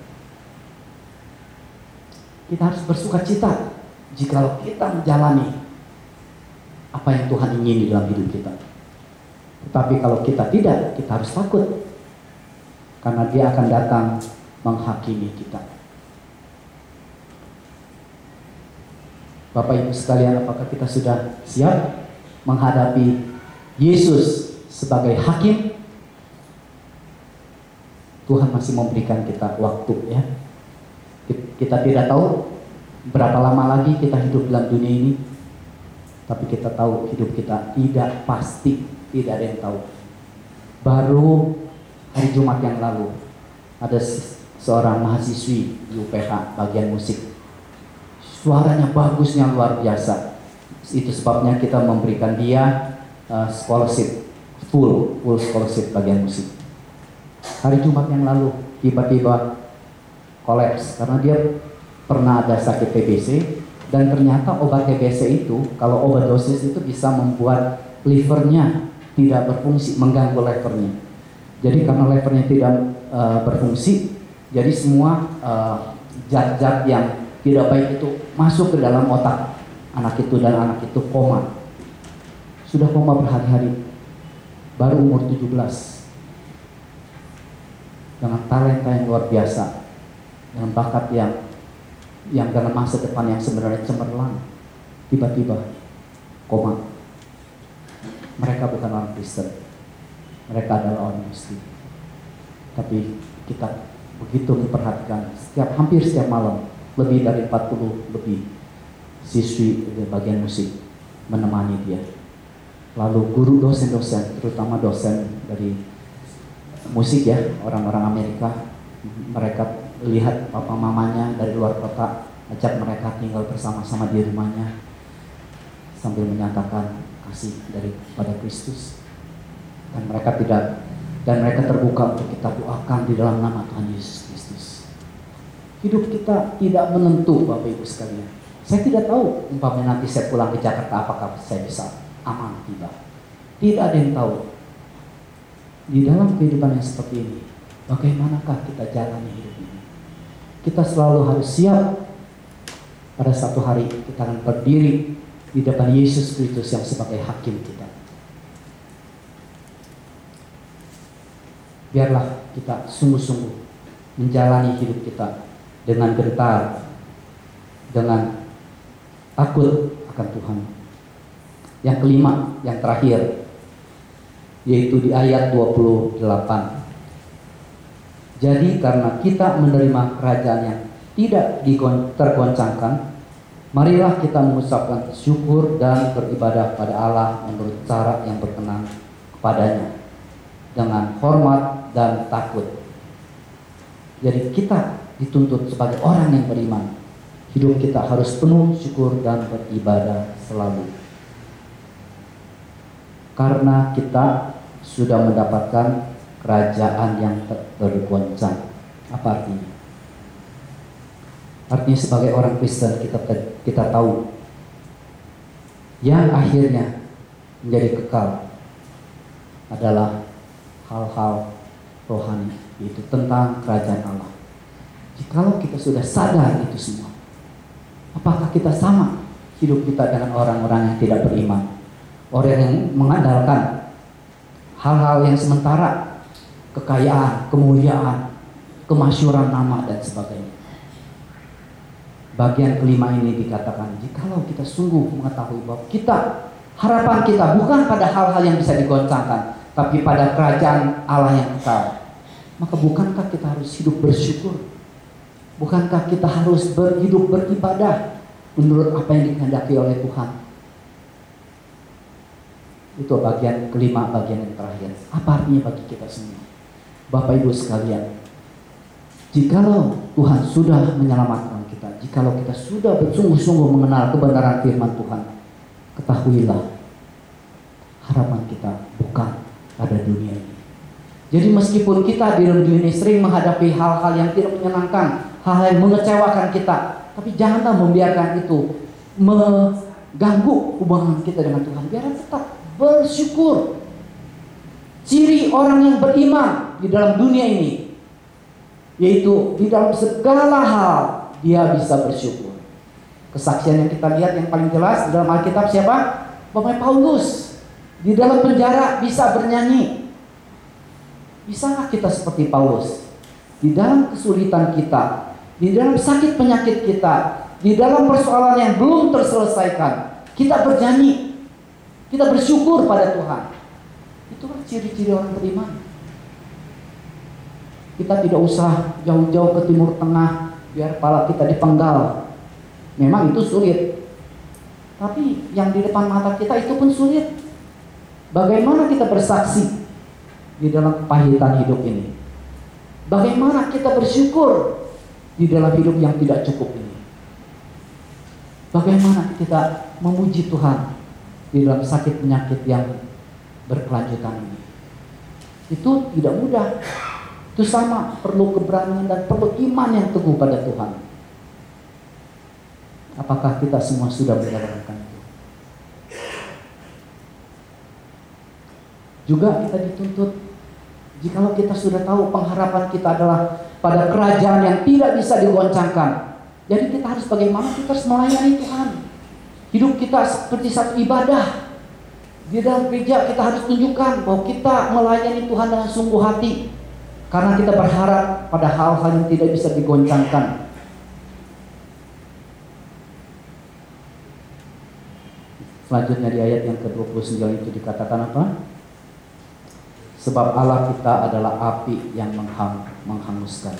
Kita harus bersuka cita jika kita menjalani apa yang Tuhan ingini dalam hidup kita. Tetapi kalau kita tidak, kita harus takut karena Dia akan datang menghakimi kita. Bapak Ibu sekalian, apakah kita sudah siap menghadapi Yesus sebagai hakim? Tuhan masih memberikan kita waktu ya. Kita tidak tahu berapa lama lagi kita hidup dalam dunia ini. Tapi kita tahu hidup kita tidak pasti, tidak ada yang tahu. Baru hari Jumat yang lalu ada seorang mahasiswi di UPH bagian musik Suaranya bagusnya luar biasa. Itu sebabnya kita memberikan dia uh, scholarship full full scholarship bagian musik. Hari Jumat yang lalu tiba-tiba kolaps karena dia pernah ada sakit TBC dan ternyata obat TBC itu kalau obat dosis itu bisa membuat livernya tidak berfungsi mengganggu livernya. Jadi karena livernya tidak uh, berfungsi, jadi semua eh, zat-zat uh, yang tidak baik itu masuk ke dalam otak anak itu dan anak itu koma. Sudah koma berhari-hari. Baru umur 17. Dengan talenta yang luar biasa. Dengan bakat yang yang dengan masa depan yang sebenarnya cemerlang. Tiba-tiba koma. Mereka bukan orang Kristen. Mereka adalah orang Muslim. Tapi kita begitu memperhatikan setiap hampir setiap malam lebih dari 40 lebih siswi di bagian musik menemani dia. Lalu guru dosen-dosen, terutama dosen dari musik ya, orang-orang Amerika, mereka lihat papa mamanya dari luar kota, ajak mereka tinggal bersama-sama di rumahnya sambil menyatakan kasih daripada Kristus. Dan mereka tidak dan mereka terbuka untuk kita doakan di dalam nama Tuhan Yesus Hidup kita tidak menentu Bapak Ibu sekalian. Saya tidak tahu umpamanya nanti saya pulang ke Jakarta apakah saya bisa aman tidak. Tidak ada yang tahu. Di dalam kehidupan yang seperti ini, bagaimanakah kita jalani hidup ini? Kita selalu harus siap pada satu hari kita akan berdiri di depan Yesus Kristus yang sebagai hakim kita. Biarlah kita sungguh-sungguh menjalani hidup kita dengan gentar, dengan takut akan Tuhan. Yang kelima, yang terakhir, yaitu di ayat 28. Jadi karena kita menerima kerajaan yang tidak tergoncangkan, marilah kita mengucapkan syukur dan beribadah pada Allah menurut cara yang berkenan padanya dengan hormat dan takut. Jadi kita dituntut sebagai orang yang beriman. Hidup kita harus penuh syukur dan beribadah selalu. Karena kita sudah mendapatkan kerajaan yang tergoncang. Apa artinya? Artinya sebagai orang Kristen kita kita tahu yang akhirnya menjadi kekal adalah hal-hal rohani yaitu tentang kerajaan Allah. Jikalau kita sudah sadar itu semua, apakah kita sama hidup kita dengan orang-orang yang tidak beriman? Orang yang mengandalkan hal-hal yang sementara, kekayaan, kemuliaan, kemasyuran nama dan sebagainya. Bagian kelima ini dikatakan, jikalau kita sungguh mengetahui bahwa kita harapan kita bukan pada hal-hal yang bisa digoncangkan, tapi pada kerajaan Allah yang kekal. Maka bukankah kita harus hidup bersyukur? Bukankah kita harus berhidup beribadah menurut apa yang dikehendaki oleh Tuhan? Itu bagian kelima, bagian yang terakhir. Apa artinya bagi kita semua? Bapak Ibu sekalian, jikalau Tuhan sudah menyelamatkan kita, jikalau kita sudah bersungguh-sungguh mengenal kebenaran firman Tuhan, ketahuilah harapan kita bukan pada dunia ini. Jadi meskipun kita di dunia ini sering menghadapi hal-hal yang tidak menyenangkan, hal-hal yang mengecewakan kita, tapi janganlah membiarkan itu mengganggu hubungan kita dengan Tuhan. Biar tetap bersyukur. Ciri orang yang beriman di dalam dunia ini yaitu di dalam segala hal dia bisa bersyukur. Kesaksian yang kita lihat yang paling jelas di dalam Alkitab siapa? Bapak Paulus di dalam penjara bisa bernyanyi. Bisakah kita seperti Paulus? Di dalam kesulitan kita, di dalam sakit penyakit kita, di dalam persoalan yang belum terselesaikan, kita bernyanyi. Kita bersyukur pada Tuhan. Itulah ciri-ciri orang beriman. Kita tidak usah jauh-jauh ke timur tengah biar kepala kita dipenggal. Memang itu sulit. Tapi yang di depan mata kita itu pun sulit. Bagaimana kita bersaksi di dalam kepahitan hidup ini? Bagaimana kita bersyukur di dalam hidup yang tidak cukup ini? Bagaimana kita memuji Tuhan di dalam sakit penyakit yang berkelanjutan ini? Itu tidak mudah. Itu sama, perlu keberanian dan perlu iman yang teguh pada Tuhan. Apakah kita semua sudah menjalankan Juga kita dituntut jikalau kita sudah tahu pengharapan kita adalah pada kerajaan yang tidak bisa digoncangkan. Jadi kita harus bagaimana kita harus melayani Tuhan. Hidup kita seperti satu ibadah. Di dalam gereja kita harus tunjukkan bahwa kita melayani Tuhan dengan sungguh hati. Karena kita berharap pada hal-hal yang tidak bisa digoncangkan. Selanjutnya di ayat yang ke-29 itu dikatakan apa? Sebab Allah kita adalah api yang menghang, menghanguskan.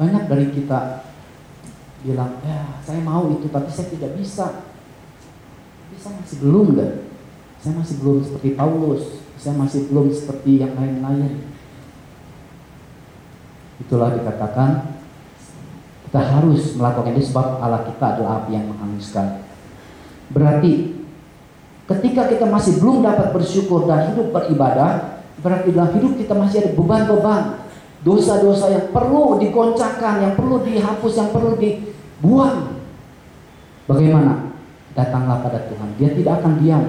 Banyak dari kita bilang, ya saya mau itu tapi saya tidak bisa. Bisa masih belum kan? Saya masih belum seperti Paulus. Saya masih belum seperti yang lain-lain. Itulah dikatakan kita harus melakukan ini sebab Allah kita adalah api yang menghanguskan. Berarti Ketika kita masih belum dapat bersyukur dan hidup beribadah, berarti dalam hidup kita masih ada beban-beban, dosa-dosa yang perlu digoncangkan, yang perlu dihapus, yang perlu dibuang. Bagaimana? Datanglah pada Tuhan. Dia tidak akan diam.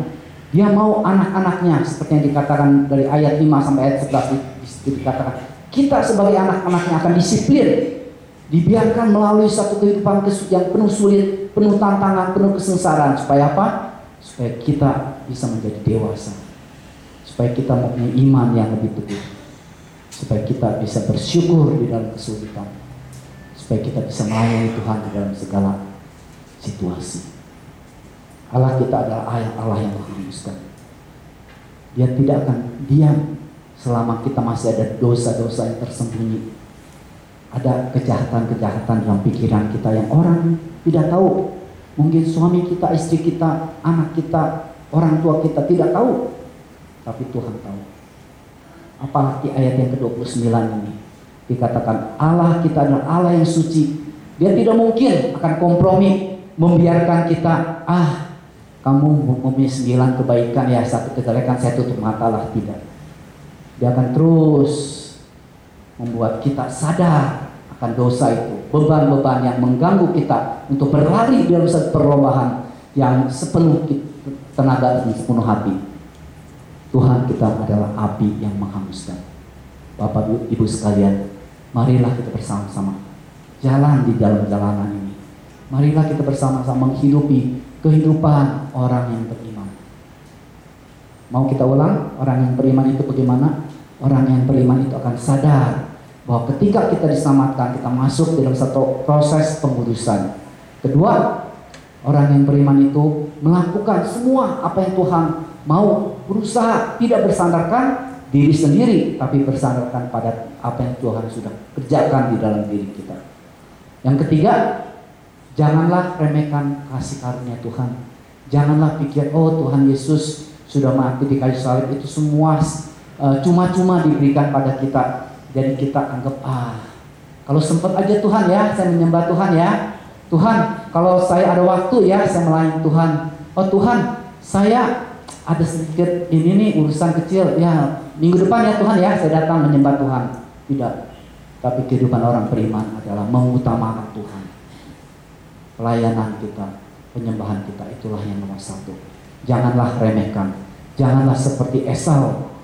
Dia mau anak-anaknya seperti yang dikatakan dari ayat 5 sampai ayat 11 itu dikatakan kita sebagai anak-anaknya akan disiplin dibiarkan melalui satu kehidupan yang penuh sulit, penuh tantangan, penuh kesengsaraan supaya apa? Supaya kita bisa menjadi dewasa, supaya kita mempunyai iman yang lebih teguh, supaya kita bisa bersyukur di dalam kesulitan, supaya kita bisa melayani Tuhan di dalam segala situasi. Allah kita adalah ayah Allah yang menghanguskan. Dia tidak akan diam selama kita masih ada dosa-dosa yang tersembunyi. Ada kejahatan-kejahatan dalam pikiran kita yang orang tidak tahu Mungkin suami kita, istri kita, anak kita orang tua kita tidak tahu, tapi Tuhan tahu. Apalagi ayat yang ke-29 ini. Dikatakan Allah kita adalah Allah yang suci. Dia tidak mungkin akan kompromi membiarkan kita ah kamu mempunyai sembilan kebaikan ya satu kejelekan saya tutup mata lah tidak. Dia akan terus membuat kita sadar akan dosa itu, beban-beban yang mengganggu kita untuk berlari dalam satu perlombaan yang sepenuh tenaga dan sepenuh hati. Tuhan kita adalah api yang menghanguskan. Bapak Ibu sekalian, marilah kita bersama-sama jalan di dalam jalanan ini. Marilah kita bersama-sama menghidupi kehidupan orang yang beriman. Mau kita ulang? Orang yang beriman itu bagaimana? Orang yang beriman itu akan sadar bahwa ketika kita diselamatkan, kita masuk dalam satu proses pengudusan. Kedua, orang yang beriman itu melakukan semua apa yang Tuhan mau berusaha tidak bersandarkan diri sendiri tapi bersandarkan pada apa yang Tuhan sudah kerjakan di dalam diri kita. Yang ketiga, janganlah remehkan kasih karunia Tuhan. Janganlah pikir oh Tuhan Yesus sudah mati di kayu salib itu semua uh, cuma-cuma diberikan pada kita. Jadi kita anggap ah kalau sempat aja Tuhan ya saya menyembah Tuhan ya. Tuhan kalau saya ada waktu ya saya melayani Tuhan. Oh Tuhan saya ada sedikit ini nih urusan kecil ya. Minggu depan ya Tuhan ya saya datang menyembah Tuhan. Tidak. Tapi kehidupan orang beriman adalah mengutamakan Tuhan. Pelayanan kita penyembahan kita itulah yang nomor satu. Janganlah remehkan. Janganlah seperti Esau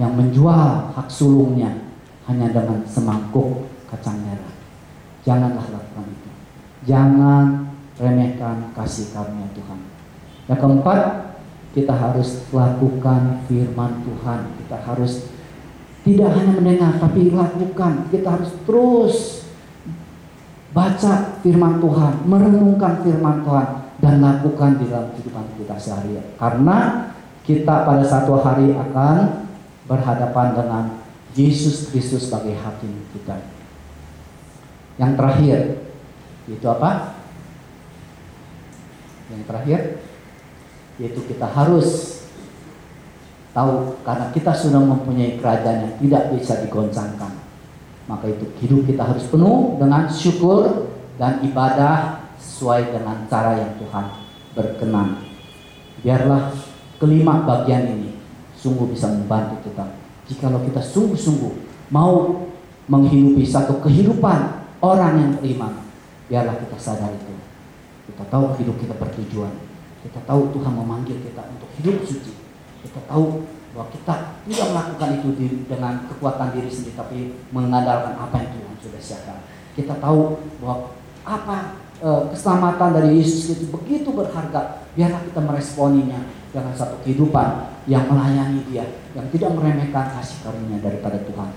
yang menjual hak sulungnya hanya dengan semangkuk kacang merah janganlah lakukan itu jangan remehkan kasih karunia Tuhan yang keempat kita harus lakukan firman Tuhan. Kita harus tidak hanya mendengar tapi lakukan. Kita harus terus baca firman Tuhan, merenungkan firman Tuhan dan lakukan di dalam kehidupan kita sehari-hari. Karena kita pada satu hari akan berhadapan dengan Yesus Kristus sebagai hakim kita. Yang terakhir itu apa? Yang terakhir yaitu kita harus tahu karena kita sudah mempunyai kerajaan yang tidak bisa digoncangkan maka itu hidup kita harus penuh dengan syukur dan ibadah sesuai dengan cara yang Tuhan berkenan biarlah kelima bagian ini sungguh bisa membantu kita jikalau kita sungguh-sungguh mau menghidupi satu kehidupan orang yang beriman biarlah kita sadar itu kita tahu hidup kita bertujuan kita tahu Tuhan memanggil kita untuk hidup suci. Kita tahu bahwa kita tidak melakukan itu dengan kekuatan diri sendiri, tapi mengandalkan apa yang Tuhan sudah siapkan. Kita tahu bahwa apa e, keselamatan dari Yesus itu begitu berharga. Biarlah kita meresponinya dengan satu kehidupan yang melayani Dia, yang tidak meremehkan kasih karunia daripada Tuhan.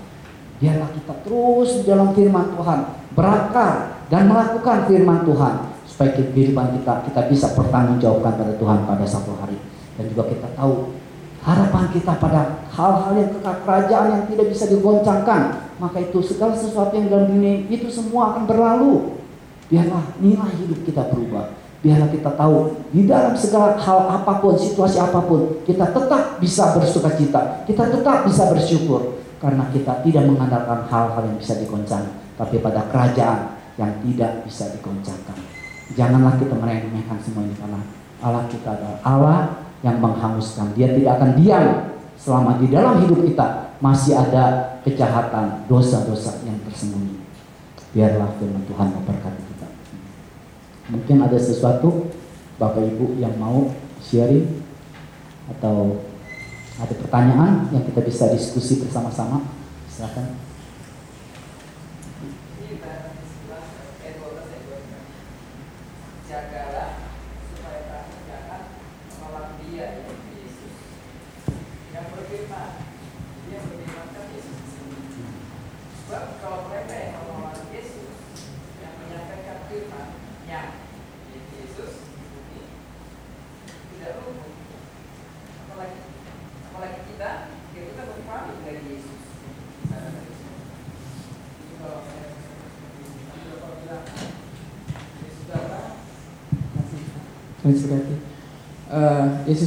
Biarlah kita terus di dalam firman Tuhan, berakar dan melakukan firman Tuhan supaya kehidupan kita kita bisa pertanggungjawabkan pada Tuhan pada satu hari. Dan juga kita tahu harapan kita pada hal-hal yang kekal kerajaan yang tidak bisa digoncangkan maka itu segala sesuatu yang dalam dunia itu semua akan berlalu. Biarlah nilai hidup kita berubah biarlah kita tahu di dalam segala hal apa pun situasi apa pun kita tetap bisa bersuka cita kita tetap bisa bersyukur karena kita tidak mengandalkan hal-hal yang bisa digoncang tapi pada kerajaan yang tidak bisa digoncangkan Janganlah kita meremehkan semua ini karena Allah kita adalah Allah yang menghanguskan. Dia tidak akan diam selama di dalam hidup kita masih ada kejahatan, dosa-dosa yang tersembunyi. Biarlah firman Tuhan memberkati kita. Mungkin ada sesuatu Bapak Ibu yang mau sharing atau ada pertanyaan yang kita bisa diskusi bersama-sama. Silakan.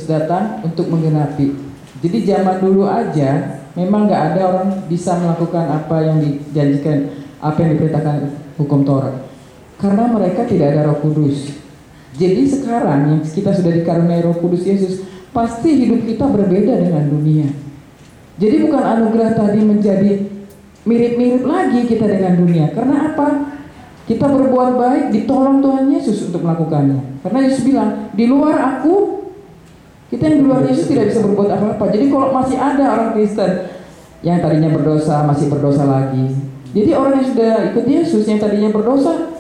Datang untuk menggenapi. Jadi zaman dulu aja memang nggak ada orang bisa melakukan apa yang dijanjikan, apa yang diperintahkan hukum Taurat, karena mereka tidak ada Roh Kudus. Jadi sekarang yang kita sudah dikaruniai Roh Kudus Yesus, pasti hidup kita berbeda dengan dunia. Jadi bukan anugerah tadi menjadi mirip-mirip lagi kita dengan dunia. Karena apa? Kita berbuat baik, ditolong Tuhan Yesus untuk melakukannya. Karena Yesus bilang, di luar aku, kita yang di luar Yesus tidak bisa berbuat apa-apa. Jadi kalau masih ada orang Kristen yang tadinya berdosa, masih berdosa lagi. Jadi orang yang sudah ikut Yesus, yang tadinya berdosa,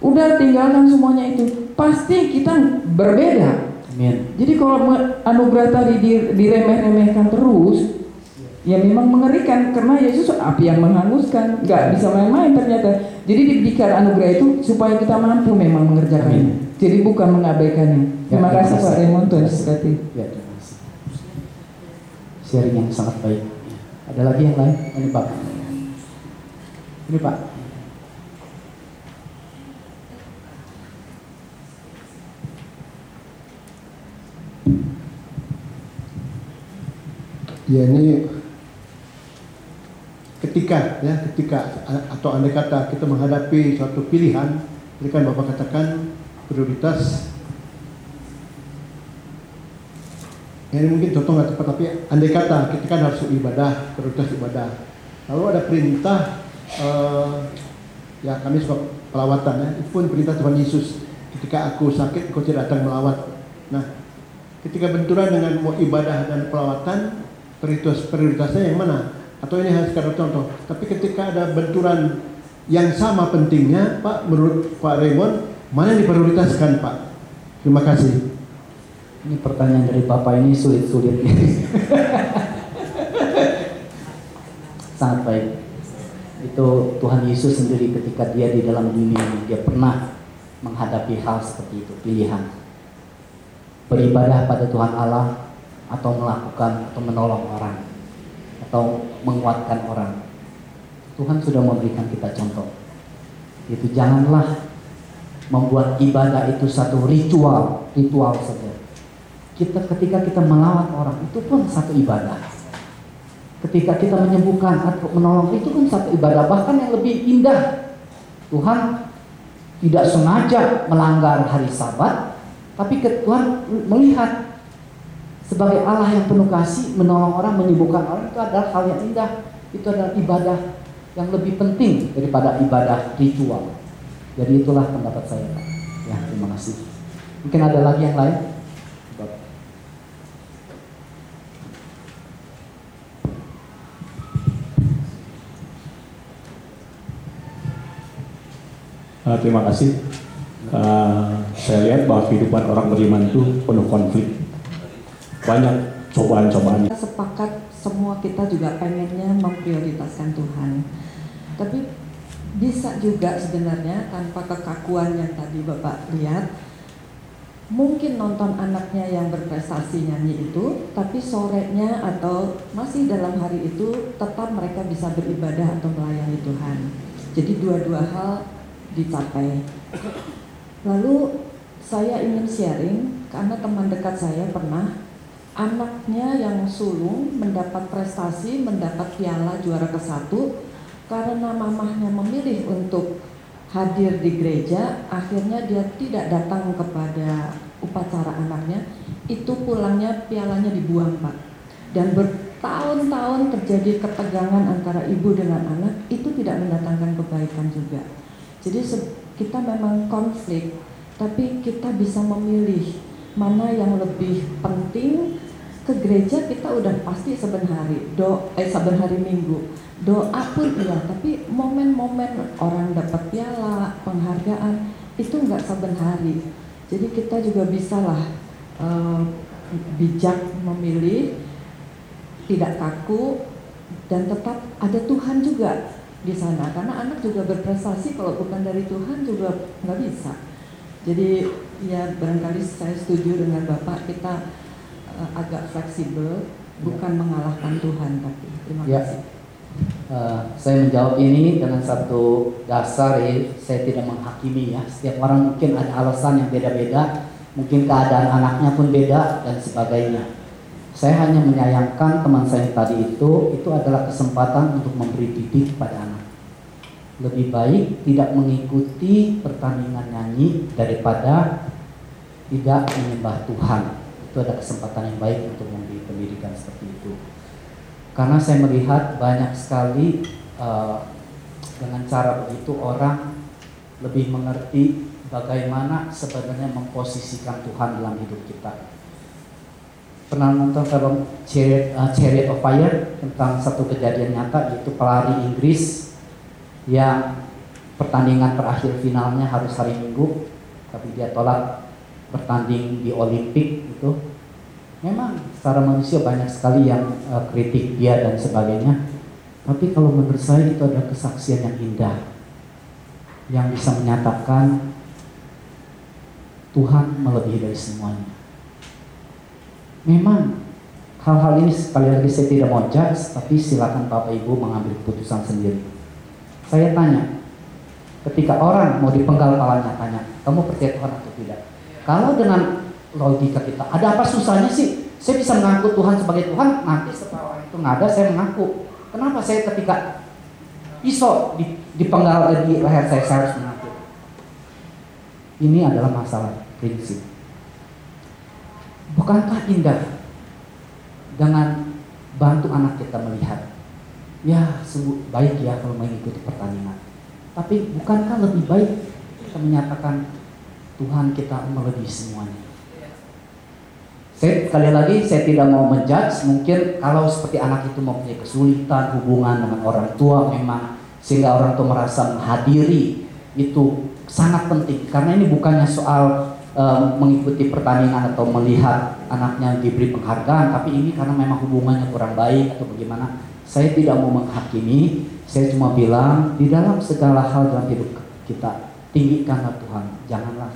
udah tinggalkan semuanya itu. Pasti kita berbeda. Amin. Jadi kalau anugerah tadi diremeh-remehkan terus, ya memang mengerikan karena Yesus api yang menghanguskan nggak bisa main-main ternyata jadi diberikan anugerah itu supaya kita mampu memang mengerjakannya jadi bukan mengabaikannya. Terima ya, kasih Pak Raymond Tuhan sekali ya terima kasih. Sharing yang sangat baik. Ada lagi yang lain? Ini Pak. Ini Pak. Ya ini ketika ya ketika atau andai kata kita menghadapi suatu pilihan, ini kan Bapak katakan prioritas. Ini mungkin contoh nggak tepat tapi andai kata kita kan harus ibadah prioritas ibadah. Lalu ada perintah uh, ya kami suka pelawatan ya itu pun perintah Tuhan Yesus. Ketika aku sakit kau tidak datang melawat. Nah ketika benturan dengan mau ibadah dan pelawatan prioritas prioritasnya yang mana? Atau ini hanya sekadar contoh. Tapi ketika ada benturan yang sama pentingnya, Pak, menurut Pak Raymond, mana yang diprioritaskan, Pak? Terima kasih. Ini pertanyaan dari Bapak ini sulit-sulit. [laughs] Sangat baik. Itu Tuhan Yesus sendiri ketika dia di dalam dunia ini, dia pernah menghadapi hal seperti itu, pilihan. Beribadah pada Tuhan Allah atau melakukan atau menolong orang atau menguatkan orang. Tuhan sudah memberikan kita contoh. Itu janganlah membuat ibadah itu satu ritual, ritual saja. Kita ketika kita melawat orang itu pun satu ibadah. Ketika kita menyembuhkan atau menolong itu pun satu ibadah. Bahkan yang lebih indah, Tuhan tidak sengaja melanggar hari Sabat, tapi Tuhan melihat sebagai Allah yang penuh kasih, menolong orang, menyembuhkan orang itu adalah hal yang indah. Itu adalah ibadah yang lebih penting daripada ibadah ritual. Jadi itulah pendapat saya, Pak. Ya, terima kasih. Mungkin ada lagi yang lain? Uh, terima kasih. Uh, saya lihat bahwa kehidupan orang beriman itu penuh konflik banyak cobaan-cobaan. Sepakat semua kita juga pengennya memprioritaskan Tuhan. Tapi bisa juga sebenarnya tanpa kekakuan yang tadi Bapak lihat, mungkin nonton anaknya yang berprestasi nyanyi itu, tapi sorenya atau masih dalam hari itu tetap mereka bisa beribadah atau melayani Tuhan. Jadi dua-dua hal dicapai. Lalu saya ingin sharing karena teman dekat saya pernah anaknya yang sulung mendapat prestasi, mendapat piala juara ke satu karena mamahnya memilih untuk hadir di gereja, akhirnya dia tidak datang kepada upacara anaknya, itu pulangnya pialanya dibuang pak. Dan bertahun-tahun terjadi ketegangan antara ibu dengan anak, itu tidak mendatangkan kebaikan juga. Jadi kita memang konflik, tapi kita bisa memilih mana yang lebih penting ke gereja kita udah pasti saben hari do eh saben hari minggu. Doa pun iya tapi momen-momen orang dapat piala penghargaan itu nggak saben hari. Jadi kita juga bisa lah uh, bijak memilih tidak kaku dan tetap ada Tuhan juga di sana. Karena anak juga berprestasi kalau bukan dari Tuhan juga nggak bisa. Jadi ya barangkali saya setuju dengan bapak kita uh, agak fleksibel, bukan mengalahkan Tuhan tapi. Terima ya. kasih. Uh, saya menjawab ini dengan satu dasar ya, saya tidak menghakimi ya. Setiap orang mungkin ada alasan yang beda-beda mungkin keadaan anaknya pun beda dan sebagainya. Saya hanya menyayangkan teman saya tadi itu, itu adalah kesempatan untuk memberi didik pada anak. Lebih baik tidak mengikuti pertandingan nyanyi daripada tidak menyembah Tuhan. Itu ada kesempatan yang baik untuk memberi pendidikan seperti itu. Karena saya melihat banyak sekali uh, dengan cara begitu orang lebih mengerti bagaimana sebenarnya memposisikan Tuhan dalam hidup kita. Pernah nonton film Chariot, uh, Chariot of Fire tentang satu kejadian nyata yaitu pelari Inggris yang pertandingan terakhir finalnya harus hari Minggu tapi dia tolak bertanding di Olimpik itu memang secara manusia banyak sekali yang uh, kritik dia dan sebagainya tapi kalau menurut saya itu adalah kesaksian yang indah yang bisa menyatakan Tuhan melebihi dari semuanya. Memang hal-hal ini sekali lagi saya tidak mau judge, tapi silakan Bapak Ibu mengambil keputusan sendiri. Saya tanya, ketika orang mau dipenggal kepalanya tanya, kamu percaya Tuhan atau tidak? Kalau dengan logika kita, ada apa susahnya sih? Saya bisa mengaku Tuhan sebagai Tuhan, nanti setelah itu nggak ada saya mengaku. Kenapa saya ketika pisau dipenggal di leher saya, saya harus mengaku? Ini adalah masalah prinsip. Bukankah indah dengan bantu anak kita melihat, ya baik ya kalau mengikuti pertandingan. Tapi bukankah lebih baik kita menyatakan Tuhan kita melebihi semuanya? Saya sekali lagi saya tidak mau menjudge. Mungkin kalau seperti anak itu mempunyai kesulitan hubungan dengan orang tua memang sehingga orang tua merasa menghadiri itu sangat penting. Karena ini bukannya soal um, mengikuti pertandingan atau melihat anaknya diberi penghargaan tapi ini karena memang hubungannya kurang baik atau bagaimana saya tidak mau menghakimi. Saya cuma bilang di dalam segala hal dalam hidup kita tinggikanlah Tuhan. Janganlah